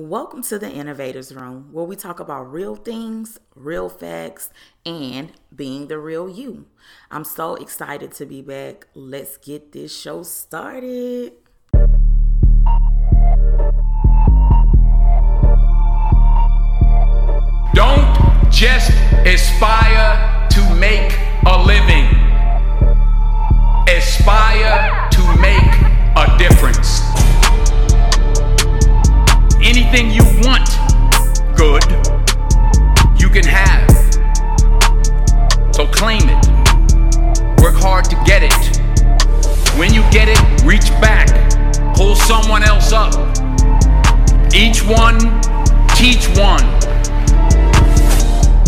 Welcome to the Innovators Room, where we talk about real things, real facts, and being the real you. I'm so excited to be back. Let's get this show started. Don't just aspire to make a living, aspire to make a difference. Anything you want, good, you can have. So claim it. Work hard to get it. When you get it, reach back. Pull someone else up. Each one, teach one.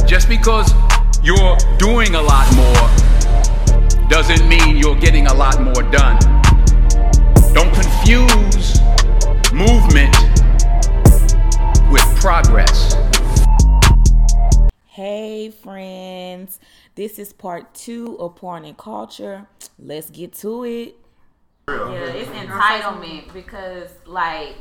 Just because you're doing a lot more doesn't mean you're getting a lot more done. Don't confuse movement progress. Hey, friends. This is part two of Porn and Culture. Let's get to it. Yeah, it's entitlement because like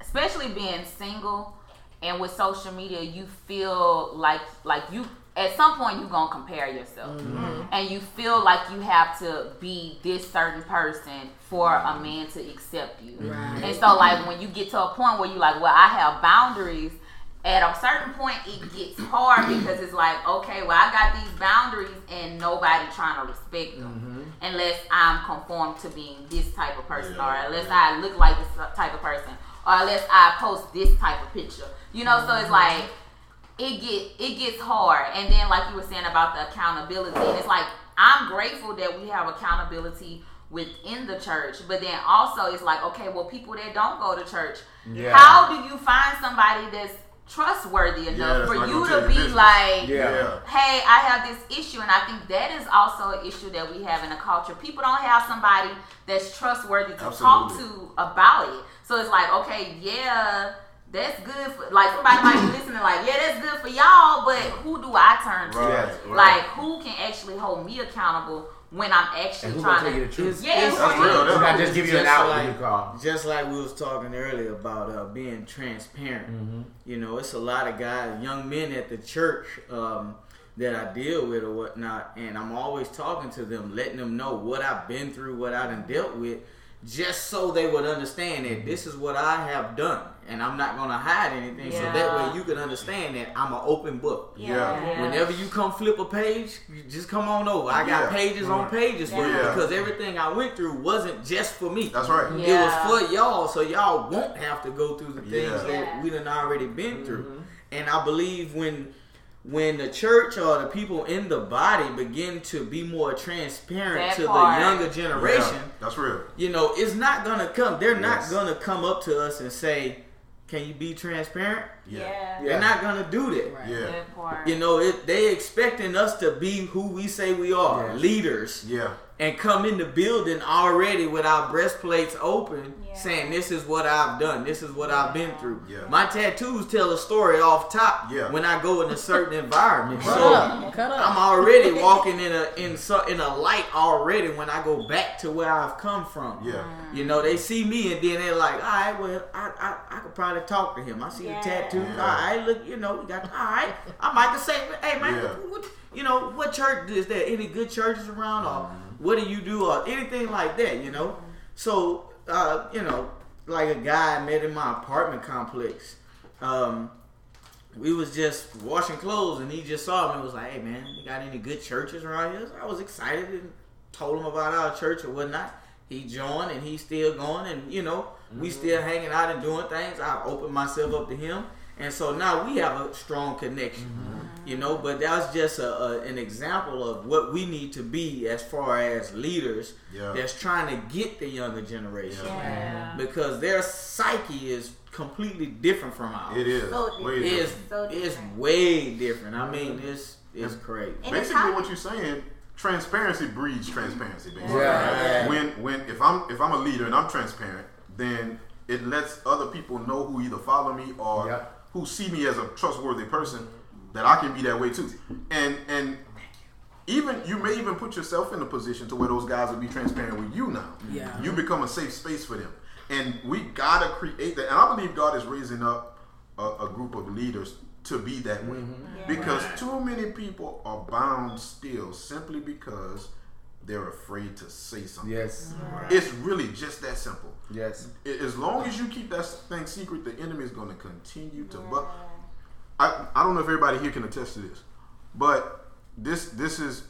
especially being single and with social media you feel like like you at some point you're gonna compare yourself. Mm-hmm. And you feel like you have to be this certain person for a mm-hmm. man to accept you. And so like when you get to a point where you're like well i have boundaries at a certain point it gets hard because it's like okay well i got these boundaries and nobody trying to respect them mm-hmm. unless i'm conformed to being this type of person or unless i look like this type of person or unless i post this type of picture. You know so it's like it get it gets hard. And then like you were saying about the accountability and it's like i'm grateful that we have accountability within the church but then also it's like okay well people that don't go to church Yeah. how do you find somebody that's trustworthy enough that's for you to be like Yeah. hey i have this issue and i think that is also an issue that we have in the culture. People don't have somebody that's trustworthy to talk to about it. So it's like okay yeah that's good for like somebody might be listening like yeah that's good for y'all but who do i turn to Right, right. like who can actually hold me accountable when i'm actually trying gonna tell you the truth? yeah That's who- real. That's Not just give you an Just out like- when you call. Just like we was talking earlier about uh, being transparent. Mm-hmm. You know, it's a lot of guys, young men at the church um, that I deal with or whatnot, and I'm always talking to them, letting them know what I've been through, what I done dealt with, just so they would understand that this is what I have done, and I'm not gonna hide anything. So that way you can understand that I'm an open book. Yeah. Whenever you come flip a page, you just come on over. I got Yeah. pages on mm-hmm. pages for you because everything I went through wasn't just for me. That's right. Yeah. It was for y'all, so y'all won't have to go through the things Yeah. Yeah. that we done already been through. Mm-hmm. And I believe when when the church or the people in the body begin to be more transparent That to part. the younger generation, Yeah, that's real. you know, it's not gonna come. They're not gonna come up to us and say, "Can you be transparent?" yeah, They're not gonna do that. Yeah. that part You know, it, they expecting us to be who we say we are, Yes. leaders Yeah. And come in the building already with our breastplates open, Yeah. saying, "This is what I've done. This is what I've been through." Yeah. My tattoos tell a story off top Yeah. when I go in a certain environment. Cut So up. Cut up. I'm already walking in a in so, in a light already when I go back to where I've come from. Yeah. You know, they see me and then they're like, all right, well, I, I, I could probably talk to him. I see Yeah. the tattoos. Yeah. All right, look, you know, you got, all right. I might just say, hey, man, Yeah. what, you know, what church is there? Any good churches around? Or Mm-hmm. What do you do? Or anything like that, you know? So, uh, you know, like a guy I met in my apartment complex. Um, we was just washing clothes and he just saw me and was like, hey, man, you got any good churches around here? So I was excited and told him about our church or whatnot. He joined and he's still going and, you know, we still hanging out and doing things. I opened myself up to him. And so now we have a strong connection, mm-hmm. you know. But that's just a, a, an example of what we need to be as far as leaders Yeah. that's trying to get the younger generation yeah. because their psyche is completely different from ours. It is. So Way It is different. So it's way different. I mean, it's it's crazy. And Basically, what you're saying, transparency breeds transparency. Basically. Yeah. When when if I'm if I'm a leader and I'm transparent, then it lets other people know who either follow me or Yep. Who see me as a trustworthy person that I can be that way too. And and even you may even put yourself in a position to where those guys will be transparent with you now. Yeah. You become a safe space for them. And we gotta create that. And I believe God is raising up a, a group of leaders to be that way. Mm-hmm. Because too many people are bound still simply because they're afraid to say something. Yes. It's really just that simple. Yes. As long as you keep that thing secret, the enemy is going to continue to. But I, I don't know if everybody here can attest to this, but this this is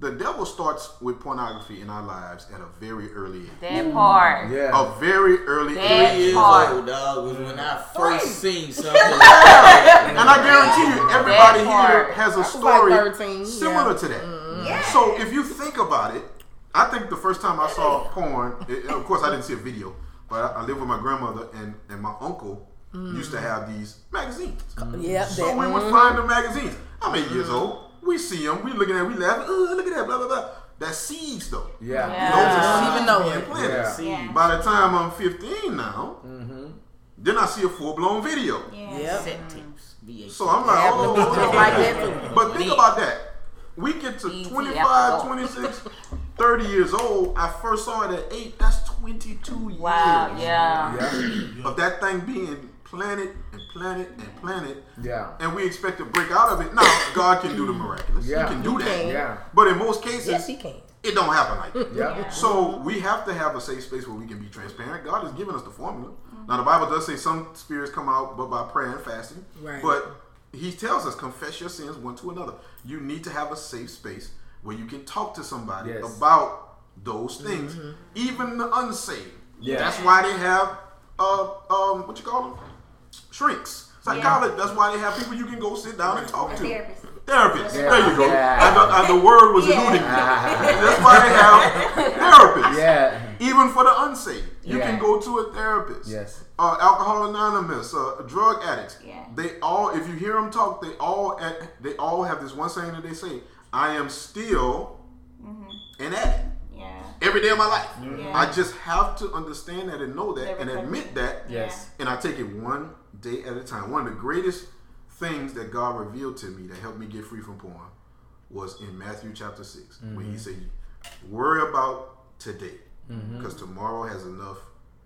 the devil starts with pornography in our lives at a very early age. That part. Yeah. A very early That age. Three years old, dog, was when I first seen something like that. And I guarantee you, everybody here has a like story 13, similar yeah. to that. Yeah. So if you think about it, I think the first time I saw porn, it, of course I didn't see a video, but I, I lived with my grandmother and, and my uncle used to mm. have these magazines. Uh, yeah, So that, we would mhm. find the magazines. I'm eight years mm. old. We see them. We looking at. it, We laughing. Oh, look at that. Blah blah blah. That seeds though. Yeah. Yeah. Those are don't seeds even know being it. planted. Yeah. See, By the time I'm 15 now, then I see a full blown video. Yep. set tips. So I'm like, Happened oh, to me oh, oh, like that too. But think about that. We get to 25, 26, 30 years old. I first saw it at 8. That's 22 Wow. years Yeah. Yeah. of that thing being planted and planted and planted. Yeah. And we expect to break out of it. Now, God can do the miraculous. Yeah. He can do He that. can. Yeah. But in most cases, Yes, he can. it don't happen like that. Yeah. So we have to have a safe space where we can be transparent. God has given us the formula. Mm-hmm. Now the Bible does say some spirits come out, but by prayer and fasting. Right. But He tells us confess your sins one to another. You need to have a safe space where you can talk to somebody Yes. about those things, even the unsaved. Yeah. That's why they have uh um what you call them shrinks. Psychology. That's why they have people you can go sit down and talk to. Therapist. Therapists. Yeah. There you go. Yeah. And, the, the word was Yeah. eluding me. That's why they have therapists. Yeah. Even for the unsaved, you Yeah. can go to a therapist. Yes. Uh, Alcohol Anonymous, uh, drug addicts. Yeah. They all, if you hear them talk, they all they all have this one saying that they say, "I am still an addict Yeah. every day of my life." Yeah. I just have to understand that and know that Never and forget. admit that, Yes. and I take it one day at a time. One of the greatest things that God revealed to me that helped me get free from porn was in Matthew chapter 6 when He mm-hmm. said, "Worry about today, mm-hmm. because tomorrow has enough."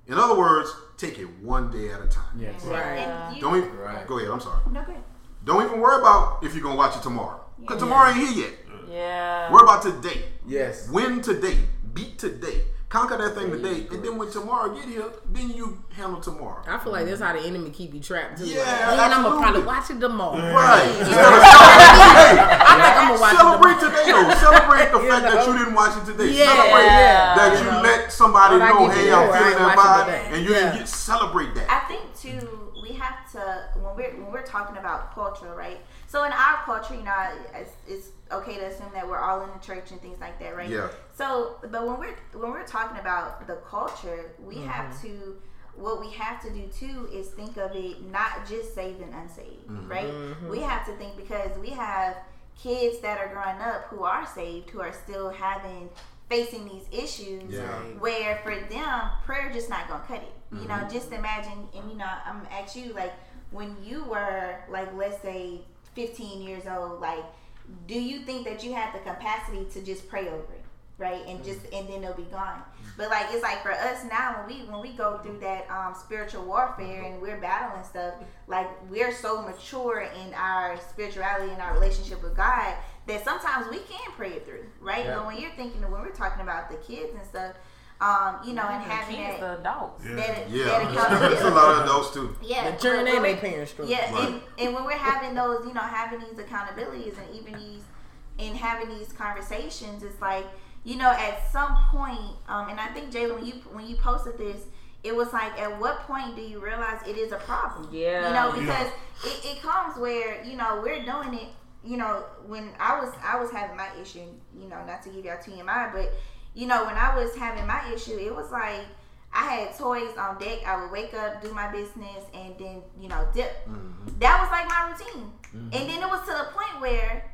In other words, take it one day at a time. Yes. Right. And Don't even Right. go ahead. I'm sorry. No, good. Don't even worry about if you're gonna watch it tomorrow, because tomorrow ain't here yet. Yeah. Worry about today. Yes. Win today. Beat today. Conquer that thing today, and then when tomorrow get here, then you handle tomorrow. I feel like that's how the enemy keep you trapped too. Yeah, like, man, I'm gonna probably watch it tomorrow. Right. Yeah. Instead of celebrating, I think I'm gonna watch celebrate it tomorrow. today though. Celebrate the You fact that you didn't watch it today. Yeah, Celebrate yeah, that you you know. let somebody But know, hey, I'm feeling that watching vibe, and you didn't get celebrate that. I think too, we have to when we're when we're talking about culture, right? So in our culture, you know, it's, it's okay to assume that we're all in the church and things like that, right? Yeah. So, but when we're when we're talking about the culture, we Mm-hmm. have to. What we have to do too is think of it not just saved and unsaved, Mm-hmm. right? We have to think because we have kids that are growing up who are saved, who are still having facing these issues Yeah. where for them prayer just not gonna cut it you Mm-hmm. know just imagine and you know i'm gonna you like when you were like let's say 15 years old like do you think that you have the capacity to just pray over it right? And just mm-hmm. and then it'll be gone. Mm-hmm. But like it's like for us now when we when we go through that um spiritual warfare mm-hmm. and we're battling stuff like we're so mature in our spirituality and our relationship with god that sometimes we can pray it through right? Yeah. but when you're thinking when we're talking about the kids and stuff um you know and having kids, that the adults. that, that Yeah, there's accountability a lot of adults too. yeah, The children when and we're- their parents struggle. Yeah, Right. and, and when we're having those, you know, having these accountabilities and even these, and having these conversations, it's like, you know, at some point, um, and I think Jalen, when you when you posted this, it was like, at what point do you realize it is a problem? Yeah. you know, because it, it comes where you know we're doing it. You know, when I was I was having my issue, you know, not to give y'all TMI, but you know, when I was having my issue, it was like I had toys on deck. I would wake up, do my business, and then you know dip. Mm-hmm. That was like my routine. Mm-hmm. And then it was to the point where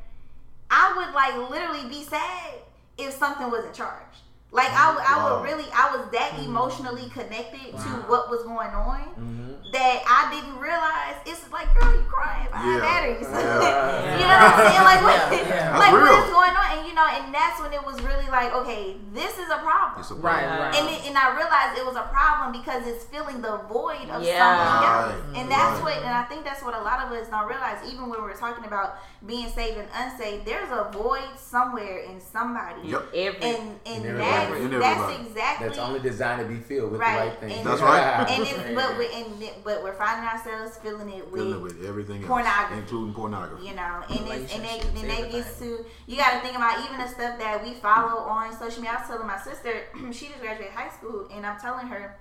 I would like literally be sad if something wasn't charged. Like I, mm-hmm. would- I Wow. would really, I was that emotionally connected to what was going on that I didn't realize. It's like, girl, you crying? I have Yeah. batteries. Yeah. you know what I'm saying? Like, what, Yeah, yeah. like That's what real. is going on? And you know, and that's when it was really like, okay, this is a problem. It's a Right, problem. right. and, it, and I realized it was a problem because it's filling the void of Yeah. something else. Right, And that's right. what, and I think that's what a lot of us don't realize. Even when we're talking about being saved and unsaved, there's a void somewhere in somebody. Yep. Every And and In that's. In that's everybody. exactly That's only designed to be filled with Right, the right things. and- That's right. and it's but we and it- but we're finding ourselves filling it with, Dealing with everything else, pornography. including pornography. you know, and it's and they Relationships, and they gets to you got to think about even the stuff that we follow on social media. I was telling my sister, she just graduated high school, and I'm telling her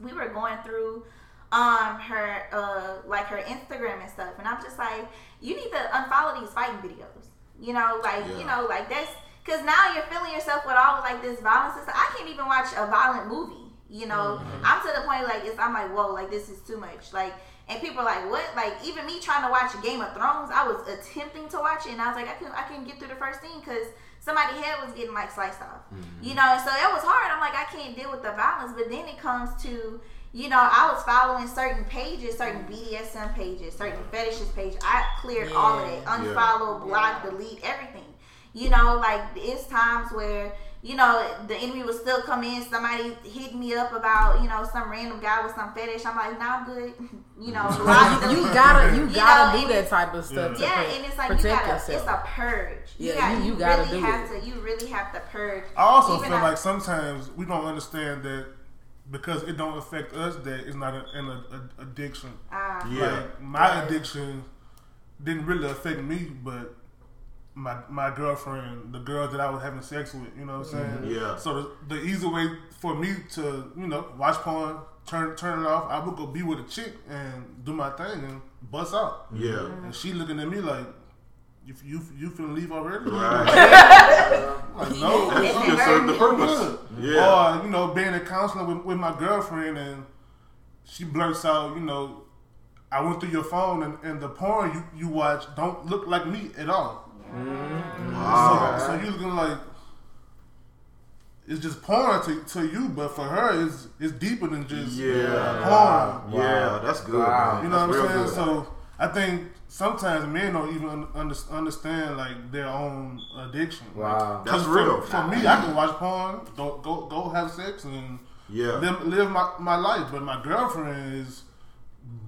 we were going through um her uh like her Instagram and stuff, and I'm just like, you need to unfollow these fighting videos. You know, like you know, like that's because now you're filling yourself with all of, like this violence and stuff. I can't even watch a violent movie. You know, mm-hmm. I'm to the point like it's I'm like whoa, like this is too much. Like, and people are like, what? Like even me trying to watch Game of Thrones, I was attempting to watch it, and I was like, I couldn't, I couldn't get through the first scene because somebody's head was getting like sliced off. Mm-hmm. You know, so it was hard. I'm like, I can't deal with the violence. But then it comes to you know, I was following certain pages, certain BDSM pages, certain fetishes page. I cleared all of it, Yeah. unfollow, block, delete, everything. You know, like it's times where you know the enemy will still come in. Somebody hit me up about you know some random guy with some fetish. I'm like, nah, I'm good. You know, block, You gotta, you You gotta know, do that type of stuff. to Yeah, and it's like you protect gotta. yourself. It's a purge. Yeah, got, you- you gotta really do have it. to. You really have to purge. I also Even feel I- like sometimes we don't understand that because it don't affect us that it's not a, an a, addiction. Uh, Yeah. Like my addiction didn't really affect me, but my my girlfriend, the girl that I was having sex with, you know what I'm saying? Mm-hmm. Yeah. So the, the easy way for me to you know watch porn, turn turn it off, I would go be with a chick and do my thing and bust out. Yeah. Mm-hmm. And she looking at me like. You, you, you finna leave already? Right. Like, no. She just served the purpose. Good. Yeah. Or, you know, being a counselor with, with my girlfriend and she blurts out, you know, I went through your phone and, and the porn you, you watch don't look like me at all. Mm-hmm. Wow. So, so you looking like it's just porn to, to you, but for her it's it's deeper than just Yeah. porn. Yeah, that's good. Wow. You know That's what I'm saying? good. So I think sometimes men don't even under, understand like their own addiction. Wow. That's For- real. For, me, I can watch porn, go go go have sex, and Yeah. live, live my, my life. But my girlfriend is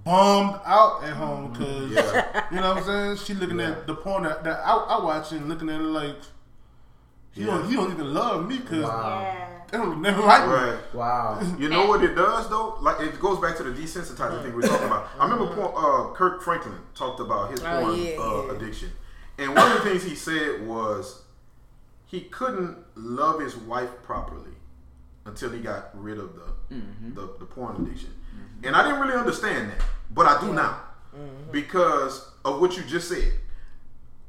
bummed out at home because Yeah. you know what I'm saying. She looking at the porn that, that I, I watch and looking at it like he don't he don't even love me because Wow. they don't never like me. Right. Wow. You know what it does though? Like it goes back to the desensitizing thing we are talking about. I remember porn, uh, Kirk Franklin talked about his Oh, porn yeah, uh, yeah. addiction, and one of the things he said was he couldn't love his wife properly until he got rid of the the, the porn addiction. And I didn't really understand that, but I do now mm-hmm. because of what you just said.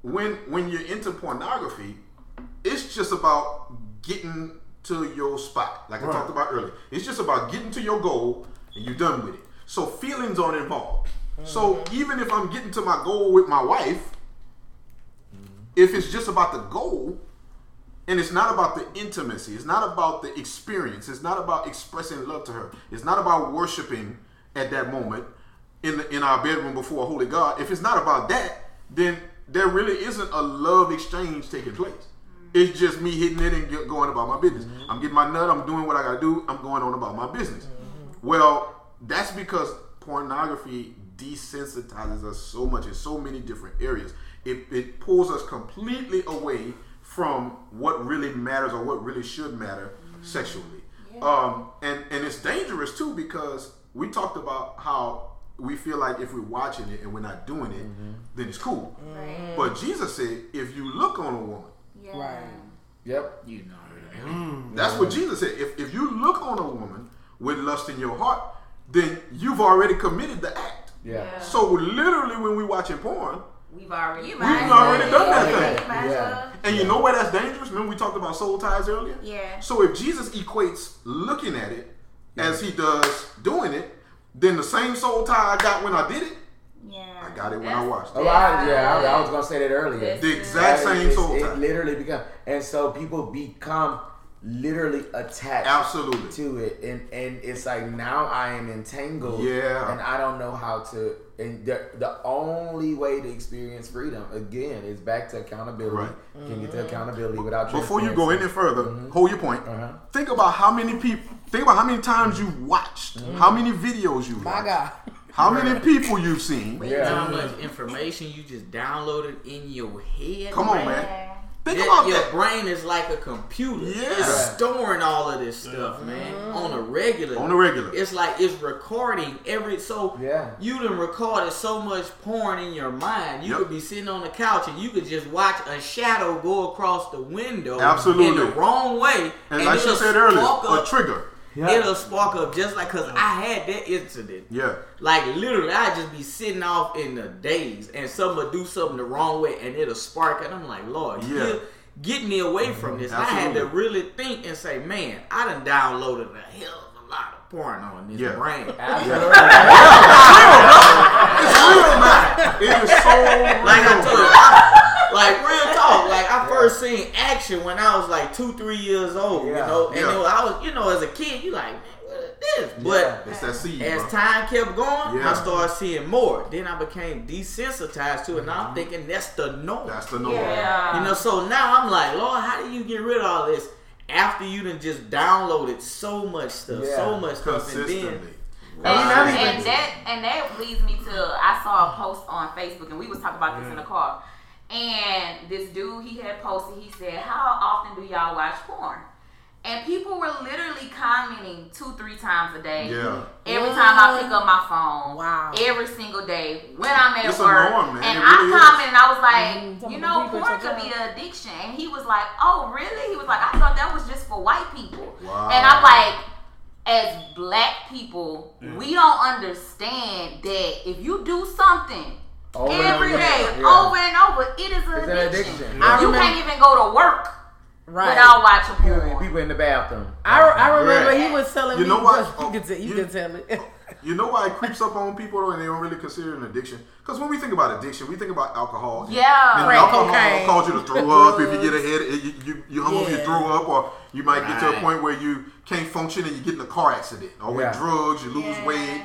When when you're into pornography, it's just about getting to your spot, like I talked about earlier. It's just about getting to your goal, and you're done with it. So feelings aren't involved. So mm-hmm. even if I'm getting to my goal with my wife, if it's just about the goal, and it's not about the intimacy, it's not about the experience, it's not about expressing love to her, it's not about worshiping at that moment in the, in our bedroom before a holy God. If it's not about that, then there really isn't a love exchange taking place. It's just me hitting it and get, going about my business. Mm-hmm. I'm getting my nut. I'm doing what I got to do. I'm going on about my business. Mm-hmm. Well, that's because pornography desensitizes us so much in so many different areas. It, it pulls us completely away from what really matters or what really should matter sexually. Um, and, and it's dangerous too because we talked about how we feel like if we're watching it and we're not doing it, mm-hmm. then it's cool. But Jesus said, if you look on a woman, Yeah. Right. Yep. You know. Mm. that's what mm. Jesus said. If, if you look on a woman with lust in your heart, then you've already committed the act. Yeah. So literally, when we watching porn, We've already. You we've might already done that Yeah, thing. might Yeah. And you know where that's dangerous? Remember we talked about soul ties earlier? Yeah. So if Jesus equates looking at it as he does doing it, then the same soul tie I got when I did it, Yeah. I got it when I watched Oh, it. I, yeah, I, I was gonna say that earlier. That's The exact same is- soul It tie. literally become, and so people become literally attached Absolutely. to it and and it's like now I am entangled Yeah. and I don't know how to and the, the only way to experience freedom again is back to accountability Right. can get to mm-hmm. accountability without Before you go any transparency. further, mm-hmm. hold your point. Uh-huh. Think about how many people. Think about how many times you've watched, mm-hmm. how many videos you My watched, God. how many people you've seen. Yeah. How much information you just downloaded in your head? Come on, man. Man. Think That- about your that. brain is like a computer. Yeah. It's storing all of this stuff, man, mm-hmm. on a regular. On a regular. It's like it's recording every. So Yeah. you done recorded so much porn in your mind. You Yep. could be sitting on the couch and you could just watch a shadow go across the window Absolutely. in Absolutely. the wrong way. And like she it'll said earlier, spark a up- trigger. It'll spark up just like because I had that incident. Yeah. Like literally, I just be sitting off in the days, and someone do something the wrong way, and it'll spark, and I'm like, Lord, Yeah. get, get me away mm-hmm. from this. I had to really think and say, man, I done downloaded a hell of a lot of porn on this Yeah. brain. It's real, man. It is so Like I real, told you. I, like real talk. Like I first seen action when I was like two, three years old. You know, and Yeah. then I was, you know, as a kid, you like, man, what is this? But It's that seed, as bro. time kept going, Yeah. I started seeing more. Then I became desensitized to it. Now I'm thinking that's the norm. That's the norm. Yeah. you know, so now I'm like, Lord, how do you get rid of all this after you done just downloaded so much stuff, so much stuff, and then Consistently. And, and that and that leads me to I saw a post on Facebook and we was talking about this in the mm. car. And this dude he had posted, he said, How often do y'all watch porn? And people were literally commenting two, three times a day. Yeah. Every time I pick up my phone. Wow. Every single day. When I'm at It's a work. norm, man. And It I really is. commented and I was like, Mm, some you know, porn at your could be an addiction. And he was like, Oh, really? He was like, I thought that was just for white people. Wow. And I'm like, as black people, we don't understand that if you do something Over and every over. day, Yeah. over and over, it is an It's an addiction. addiction. I You remember- can't even go to work Right. without watching People, porn. people in the bathroom. I, I remember Right. he was telling You me. know what? You Oh, can, tell, you you- can tell it. You know why it creeps up on people though, and they don't really consider it an addiction? Because when we think about addiction, we think about alcohol. Yeah. And Crack alcohol cocaine. cause you to throw up if you get a head, you you, you hung over you throw up, or you might get to a point where you can't function and you get in a car accident, or with drugs you lose Yeah. weight.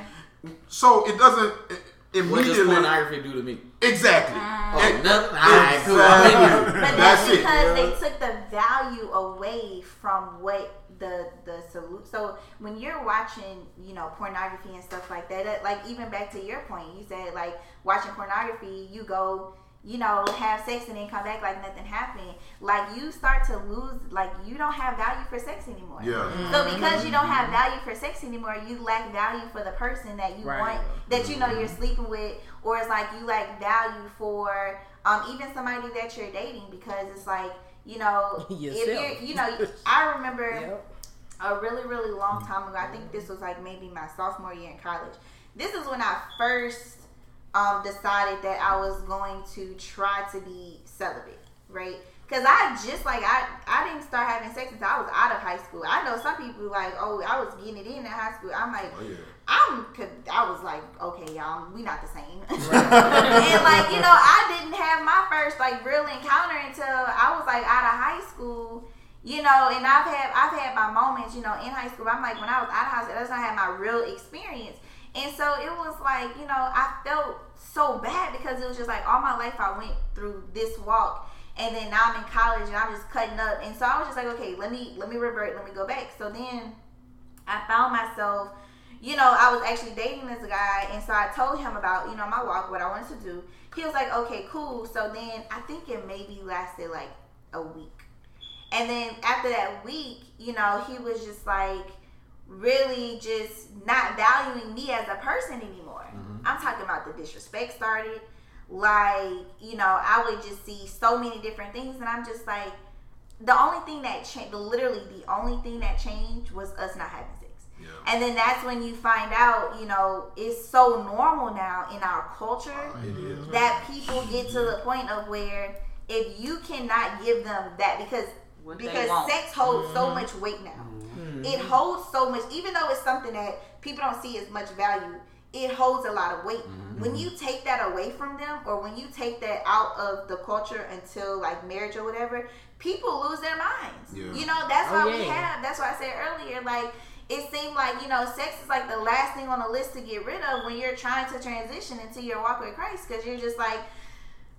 So it doesn't it, what does immediately pornography do to me? exactly. Oh, It- nothing. Alright, cool. I'm in you. But That's that's, it. because they took the value away from what the the salute. So when you're watching, you know, pornography and stuff like that, that- like even back to your point, you said like watching pornography, you go, you know, have sex and then come back like nothing happened. Like you start to lose, like you don't have value for sex anymore. Yeah. So because you don't have value for sex anymore, you lack value for the person that you Right. want, that you know you're sleeping with, or it's like you lack value for um, even somebody that you're dating because it's like you know if you're you know I remember Yep. a really really long time ago. I think this was like maybe my sophomore year in college. This is when I first um, decided that I was going to try to be celibate, right? Cause I just like I I didn't start having sex until I was out of high school. I know some people like oh I was getting it in in high school. I'm like Oh, yeah. I'm cause I was like okay y'all we not the same. and like you know I didn't have my first like real encounter until I was like out of high school. You know, and I've had I've had my moments, you know, in high school. I'm like when I was out of high school, that's when I had my real experience. And so it was like, you know, I felt so bad because it was just like all my life I went through this walk and then now I'm in college and I'm just cutting up. And so I was just like, okay, let me let me revert, let me go back. So then I found myself, you know, I was actually dating this guy, and so I told him about, you know, my walk, what I wanted to do. He was like, okay, cool. So then I think it maybe lasted like a week. And then after that week, you know, he was just like really just not valuing me as a person anymore. Mm-hmm. I'm talking about the disrespect started. Like, you know, I would just see so many different things, and I'm just like, the only thing that changed, literally the only thing that changed was us not having sex. And then that's when you find out, you know, it's so normal now in our culture that people get to the point of where if you cannot give them that because What they because want. sex holds so mm-hmm. much weight now. Mm-hmm. It holds so much even though it's something that people don't see as much value, it holds a lot of weight mm-hmm. When you take that away from them, or when you take that out of the culture until like marriage or whatever, people lose their minds. Yeah. You know, that's Oh, why we have. That's why I said earlier, like. It seemed like you know, sex is like the last thing on the list to get rid of when you're trying to transition into your walk with Christ, because you're just like,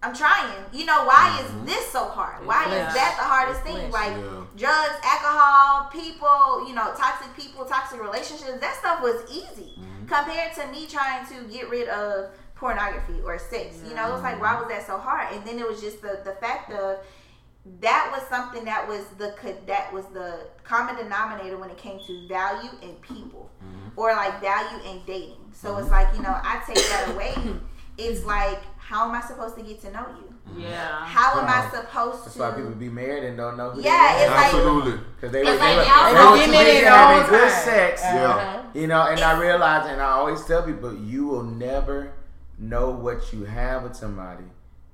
I'm trying. You know, why is this so hard? Why is that the hardest thing? Like Yeah. drugs, alcohol, people, you know, toxic people, toxic relationships. That stuff was easy compared to me trying to get rid of pornography or sex. You know, it was like, why was that so hard? And then it was just the the fact of that was something that was the that was the common denominator when it came to value in people or like value in dating. So it's like you know, I take that away. It's like, how am I supposed to get to know you? Yeah. How am I Right. supposed That's to? That's why people be married and don't know who Yeah, they it's are. like- Absolutely. Because they, It's were like they, were- y'all they don't were get too in busy it all having the good time. sex. Yeah. Uh-huh. You know, and I realize, and I always tell people, you will never know what you have with somebody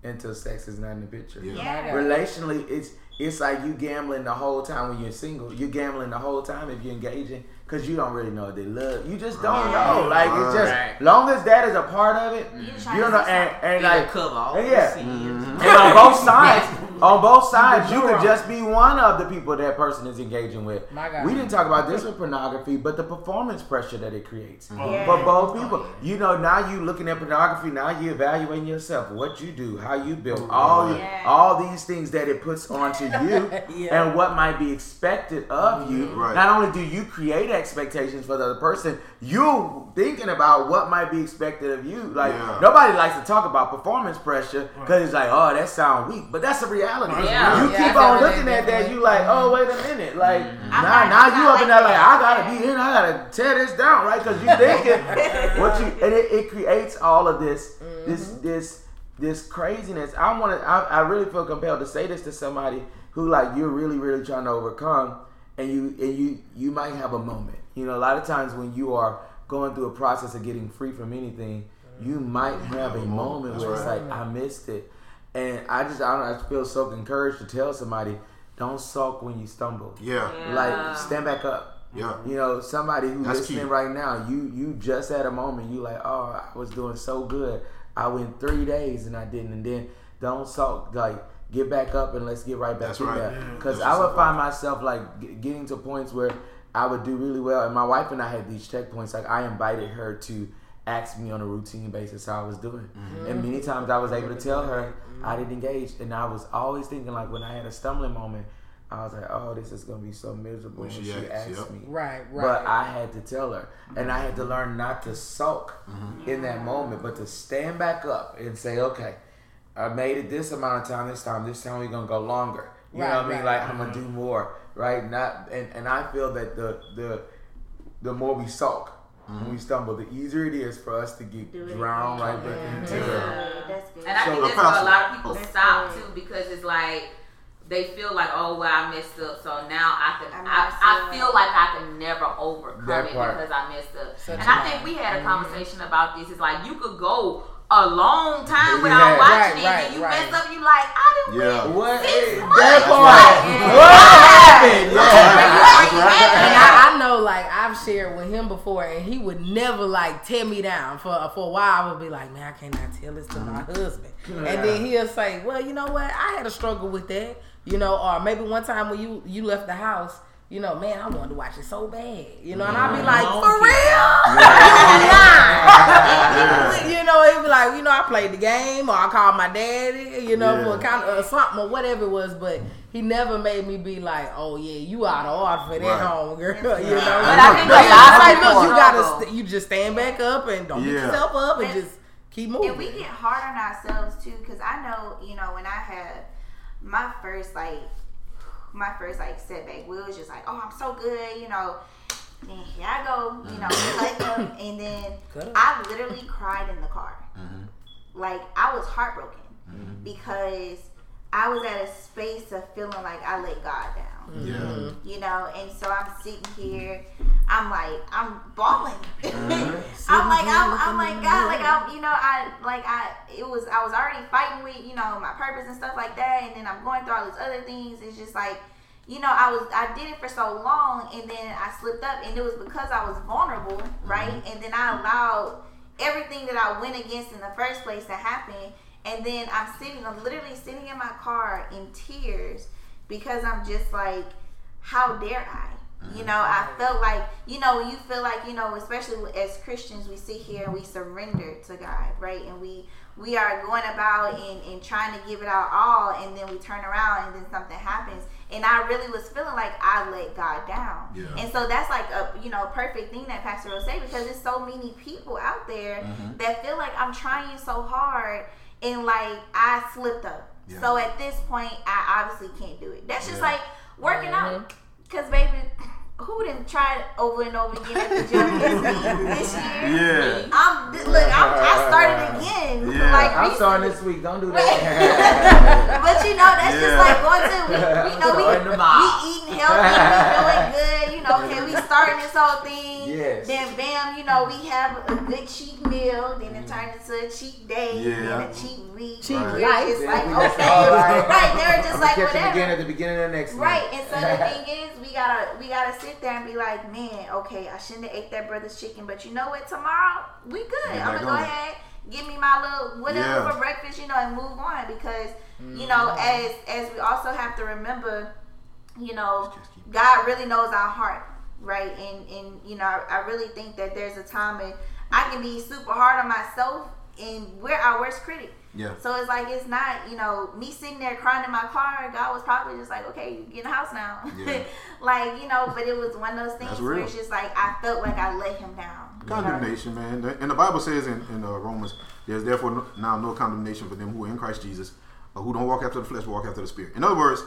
until sex is not in the picture. Yeah. Yeah. Relationally, it's it's like you gambling the whole time when you're single. You're gambling the whole time if you're engaging because you don't really know if they love. You just don't Right. know. Like it's just Right. long as that is a part of it, You're you don't know. And, and like cover all yeah. the sins. and on both sides, on both sides, you go could just be one of the people that person is engaging with. My God. We didn't talk about this with pornography, but the performance pressure that it creates Yeah. for both people. You know, now you looking at pornography. Now you evaluating yourself, what you do, how you build, all Yeah. all these things that it puts onto you, Yeah. and what might be expected of you. Right. Not only do you create expectations for the other person, you thinking about what might be expected of you. Like Yeah. nobody likes to talk about performance pressure because it's like, oh, that sound weak, but that's a reality. Yeah. You Yeah, keep I on looking at that, definitely. you like, oh, wait a minute, like I'm now, now you up in there like like. I gotta be in, I gotta tear this down, right? Because you thinking what you, and it, it creates all of this, this, this, this craziness. I want to, I, I really feel compelled to say this to somebody who like you're really, really trying to overcome, and you, and you, you might have a moment. You know, a lot of times when you are going through a process of getting free from anything, mm-hmm. you might have a moment where it's like, I missed it. And I just, I don't know, I feel so encouraged to tell somebody, don't sulk when you stumble. Yeah. Like, stand back up. Yeah. You know, somebody who's That's listening key. right now, you you just had a moment, you like, oh, I was doing so good. I went three days and I didn't, and then don't sulk. Like, get back up and let's get right back That's in right. there. Yeah. Because That's I would what's find myself like g- getting to points where I would do really well, and my wife and I had these checkpoints. Like, I invited her to ask me on a routine basis how I was doing, Mm-hmm. and many times I was able to tell her I didn't engage, and I was always thinking like when I had a stumbling moment. I was like, "Oh, this is gonna be so miserable when When she, she asks, asks yep. me." Right, right. But I had to tell her, and I had to learn not to sulk Mm-hmm. in that moment, but to stand back up and say, "Okay, I made it this amount of time. This time, this time we're gonna go longer." You know Right, what I mean? right. Like I'm gonna do more, right? Not and and I feel that the the the more we sulk when we uh-huh. stumble, the easier it is for us to get Do drowned again. right back Yeah. into That's it. good. And I So- think that's The where a lot of people That's stop good. too because it's like they feel like, oh well, I messed up, so now I can. I I, I feel like I can never overcome That it part. because I messed up. Such and I lie. think we had a conversation about this. It's like you could go a long time Yeah. without watching Right, it, right, and you right. mess up. You like, I didn't Yeah. win What? six That months. part. What happened? Yeah. And I, I know, like I've shared with him before, and he would never like tear me down for uh, for a while. I would be like, man, I cannot tell this to my husband, and then he'll say, well, you know what? I had a struggle with that, you know, or maybe one time when you you left the house. You know, man, I wanted to watch it so bad. You know, and I'd be like, for real? You know, he'd be like, you know, I played the game, or I called my daddy, you know, for kind of uh, something or whatever it was. But he never made me be like, oh yeah, you out of order for that Right. home, girl. You know, But I think no, a you lot of like, people look, you gotta, st- you just stand back up and don't beat yourself up and And- just keep moving. And we get hard on ourselves too, because I know, you know, when I had my first like my first like setback, we was just like, oh, I'm so good, you know. And here I go, you know, uh-huh. up, um, and then. I literally cried in the car. Uh-huh. Like I was heartbroken mm-hmm. because I was at a space of feeling like I let God down. Yeah. you know and so i'm sitting here i'm like i'm bawling. Uh-huh. I'm like I'm, I'm like god like i'm you know i like i it was i was already fighting with you know my purpose and stuff like that and then i'm going through all these other things. It's just like you know i was i did it for so long and then i slipped up and it was because i was vulnerable right? Mm-hmm. And then i allowed everything that I went against in the first place to happened. And then I'm sitting, I'm literally sitting in my car in tears because I'm just like, how dare I? You know, I felt like, you know, you feel like, you know, especially as Christians, we sit here and we surrender to God, right? And we we are going about and, and trying to give it our all, and then we turn around and then something happens. And I really was feeling like I let God down. Yeah. And so that's like a you know perfect thing that Pastor will say because there's so many people out there Mm-hmm. that feel like I'm trying so hard and like I slipped up. Yeah. So at this point, I obviously can't do it. That's just Yeah. like working out. Mm-hmm. Cause baby, who didn't try it over and over again at the gym this year? Yeah. I'm th- look. I'm, I started again. Yeah. Like I'm starting this week. Don't do that. but you know, that's just like going to we, we know we, Join the mob. we eating healthy, we doing good. You know, okay, we starting this whole thing. Yes. Then bam, you know, we have a good cheat meal. Then it turns into a cheat day. Yeah. Then a cheat week. Cheat where life. It's Then like okay, all right. right? They're just I'm like gonna catch whatever. again at the beginning of the next Right, one. and so the thing is, we gotta we gotta sit there and be like, man, okay, I shouldn't have ate that brother's chicken, but you know what? Tomorrow we good. Get I'm gonna go ahead, give me my little whatever Yeah. for breakfast, you know, and move on because you know, mm-hmm. as as we also have to remember, you know, God really knows our heart, right? And and you know, I, I really think that there's a time and I can be super hard on myself, and we're our worst critic. Yeah. So it's like it's not, you know, me sitting there crying in my car. God was probably just like, okay, you get in the house now, Yeah. like you know. But it was one of those things where it's just like I felt like I let him down. you know? Condemnation, man. And the Bible says in, in uh, Romans, there's therefore no, now no condemnation for them who are in Christ Jesus, who don't walk after the flesh, walk after the Spirit. In other words,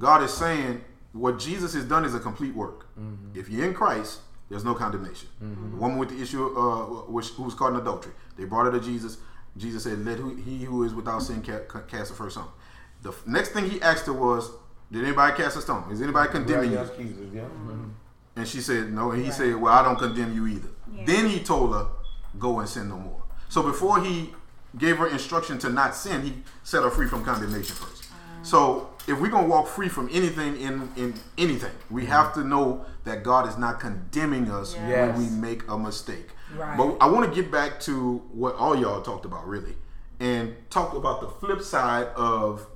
God is saying what Jesus has done is a complete work. If you're in Christ, there's no condemnation. The woman with the issue, uh, which, who was caught in adultery, they brought her to Jesus. Jesus said, "Let who, he who is without sin ca- ca- cast the first stone." The f- next thing he asked her was, "Did anybody cast a stone? Is anybody condemning you?" Right, accusers, yeah. Mhm. And she said, No. And he said, Well, I don't condemn you either. Then he told her, Go and sin no more. So before he gave her instruction to not sin, he set her free from condemnation first. So if we're gonna walk free from anything in, in anything, we mm-hmm. have to know that God is not condemning us Yes. when we make a mistake. Right. But I want to get back to what all y'all talked about really, and talk about the flip side of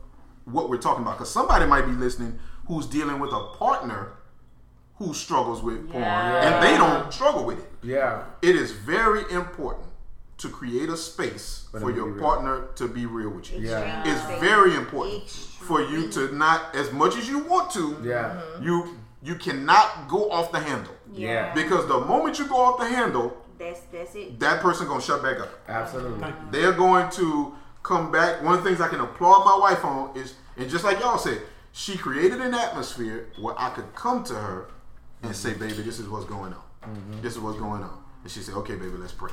what we're talking about. Because somebody might be listening who's dealing with a partner who struggles with porn, and they don't struggle with it. Yeah. It is very important to create a space For for, your partner to be real with you. Yeah. It's very important for you to not, as much as you want to, Yeah. Mm-hmm. you you cannot go off the handle Yeah. because the moment you go off the handle, That's that's it. that person gonna shut back up. Absolutely. They're going to come back. One of the things I can applaud my wife on is, and just like y'all said, she created an atmosphere where I could come to her and say, mm-hmm. "Baby, this is what's going on. Mm-hmm. This is what's going on." And she said, "Okay, baby, let's pray.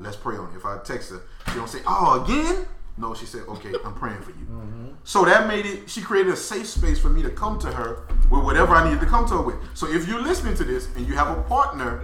Let's pray on it." If I text her, she don't say, "Oh, again." No, she said, "Okay, I'm praying for you." Mm-hmm. So that made it. She created a safe space for me to come to her with whatever I needed to come to her with. So if you're listening to this and you have a partner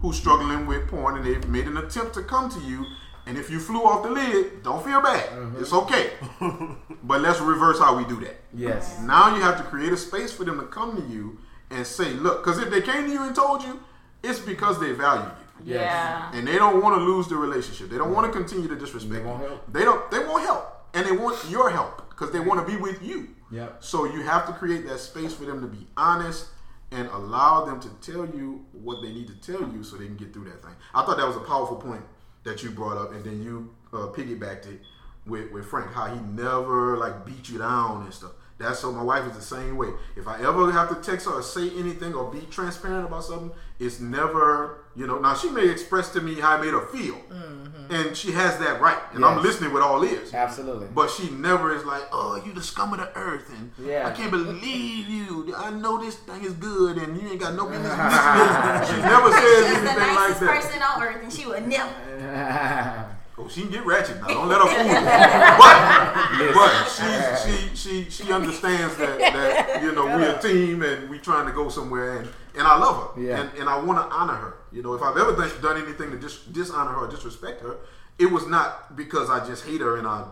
who's struggling with porn and they've made an attempt to come to you, and if you flew off the lid, don't feel bad. Mm-hmm. It's okay. but let's reverse how we do that. Yes. Now you have to create a space for them to come to you and say, "Look," because if they came to you and told you, it's because they value you Yeah. and they don't want to lose the relationship. They don't want to continue to disrespect. They won't help. They don't. They won't help, and they want your help because they want to be with you. Yep. So you have to create that space for them to be honest and allow them to tell you what they need to tell you so they can get through that thing. I thought that was a powerful point that you brought up, and then you uh, piggybacked it with, with Frank, how he never like beat you down and stuff. That's so my wife is the same way. If I ever have to text her or say anything or be transparent about something, it's never, you know. Now she may express to me how I made her feel, mm-hmm. and she has that right, and I'm listening with all ears. Absolutely. But she never is like, oh, you the scum of the earth, and Yeah. I can't believe you. I know this thing is good, and you ain't got no business. She never says She's the anything like nicest that. person on earth, and she would never. Oh, she can get ratchet now. Don't let her fool you. But, but she, she, she, she understands that, that you know we're a team and we trying to go somewhere, and, and I love her, Yeah. and, and I want to honor her. You know, if I've ever done, done anything to dis, dishonor her or disrespect her, it was not because I just hate her and I.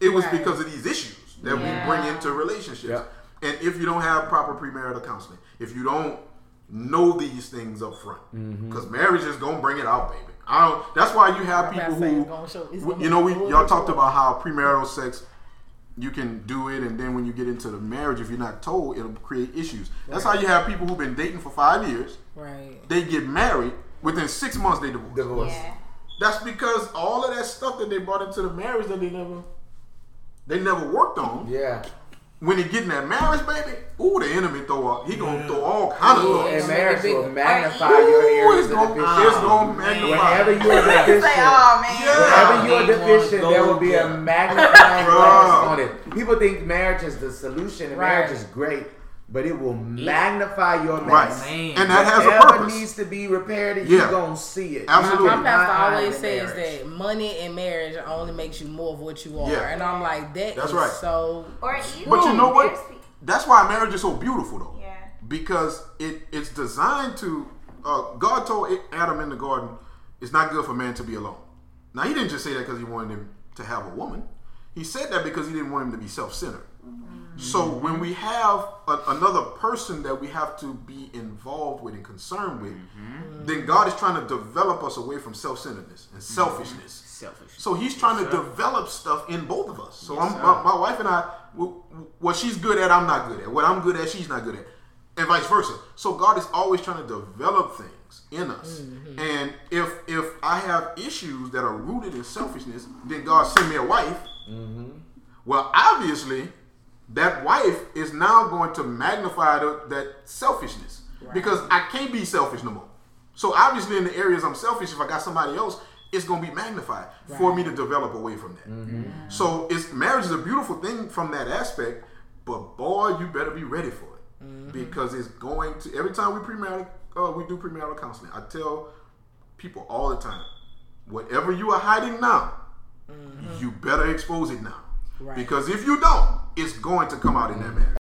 It was Right. because of these issues that Yeah. we bring into relationships. Yep. And if you don't have proper premarital counseling, if you don't know these things up front, Mm-hmm. because marriage is gonna bring it out, baby. I don't. That's why you have people who, show- it's we- gonna you know, we y'all talked about how premarital sex, you can do it, and then when you get into the marriage, if you're not told, it'll create issues. That's how you have people who've been dating for five years. Right. They get married within six months. They divorce. Divorce. Yeah. That's because all of that stuff that they brought into the marriage that they never, they never worked on. Yeah. When they get in that marriage, baby, ooh, the enemy throw up. He gonna throw all kind of Yeah. And marriage will Ooh, magnify your Ooh, areas it's of gonna, deficiency. it's gonna magnify. Whenever you are Say, deficient, oh man. whenever you are deficient, there will be a magnifying glass on it. People think marriage is the solution, and marriage is great, but it will magnify your Right, mess. Man. and that has a Whatever purpose. needs to be repaired, Yeah. you're gonna see it. Absolutely. My My pastor always in says marriage. that money and marriage only makes you more of what you are, Yeah. and I'm like, that That's is right. so. Or even But you know what? That's why marriage is so beautiful, though. Yeah. Because it it's designed to. Uh, God told Adam in the garden, "It's not good for man to be alone." Now He didn't just say that because He wanted him to have a woman. He said that because He didn't want him to be self-centered. So when we have a, another person that we have to be involved with and concerned with, mm-hmm. then God is trying to develop us away from self-centeredness and mm-hmm. selfishness. Selfish. So he's trying to develop stuff in both of us. So I'm, my, my wife and I, what she's good at, I'm not good at. What I'm good at, she's not good at, and vice versa. So God is always trying to develop things in us. Mm-hmm. And if if I have issues that are rooted in selfishness, then God send me a wife. Well, obviously, that wife is now going to magnify the, that selfishness because I can't be selfish no more. So obviously, in the areas I'm selfish, if I got somebody else, it's going to be magnified for me to develop away from that. Mm-hmm. So it's marriage is a beautiful thing from that aspect, but boy, you better be ready for it mm-hmm. because it's going to. Every time we premarital, uh, we do premarital counseling. I tell people all the time, whatever you are hiding now, mm-hmm. you better expose it now. Right. Because if you don't, it's going to come out in that marriage.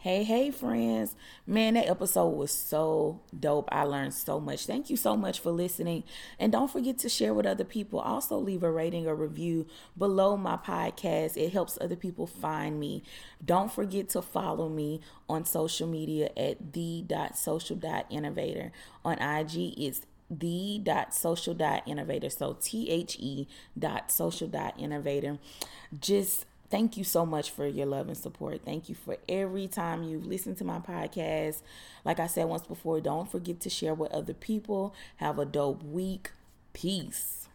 Hey, hey, friends. Man, that episode was so dope. I learned so much. Thank you so much for listening. And don't forget to share with other people. Also, leave a rating or review below my podcast. It helps other people find me. Don't forget to follow me on social media at the.social.innovator. On IG, it's the.social.innovator. So T H E dot social dot innovator. Just thank you so much for your love and support. Thank you for every time you've listened to my podcast. Like I said once before, don't forget to share with other people. Have a dope week. Peace.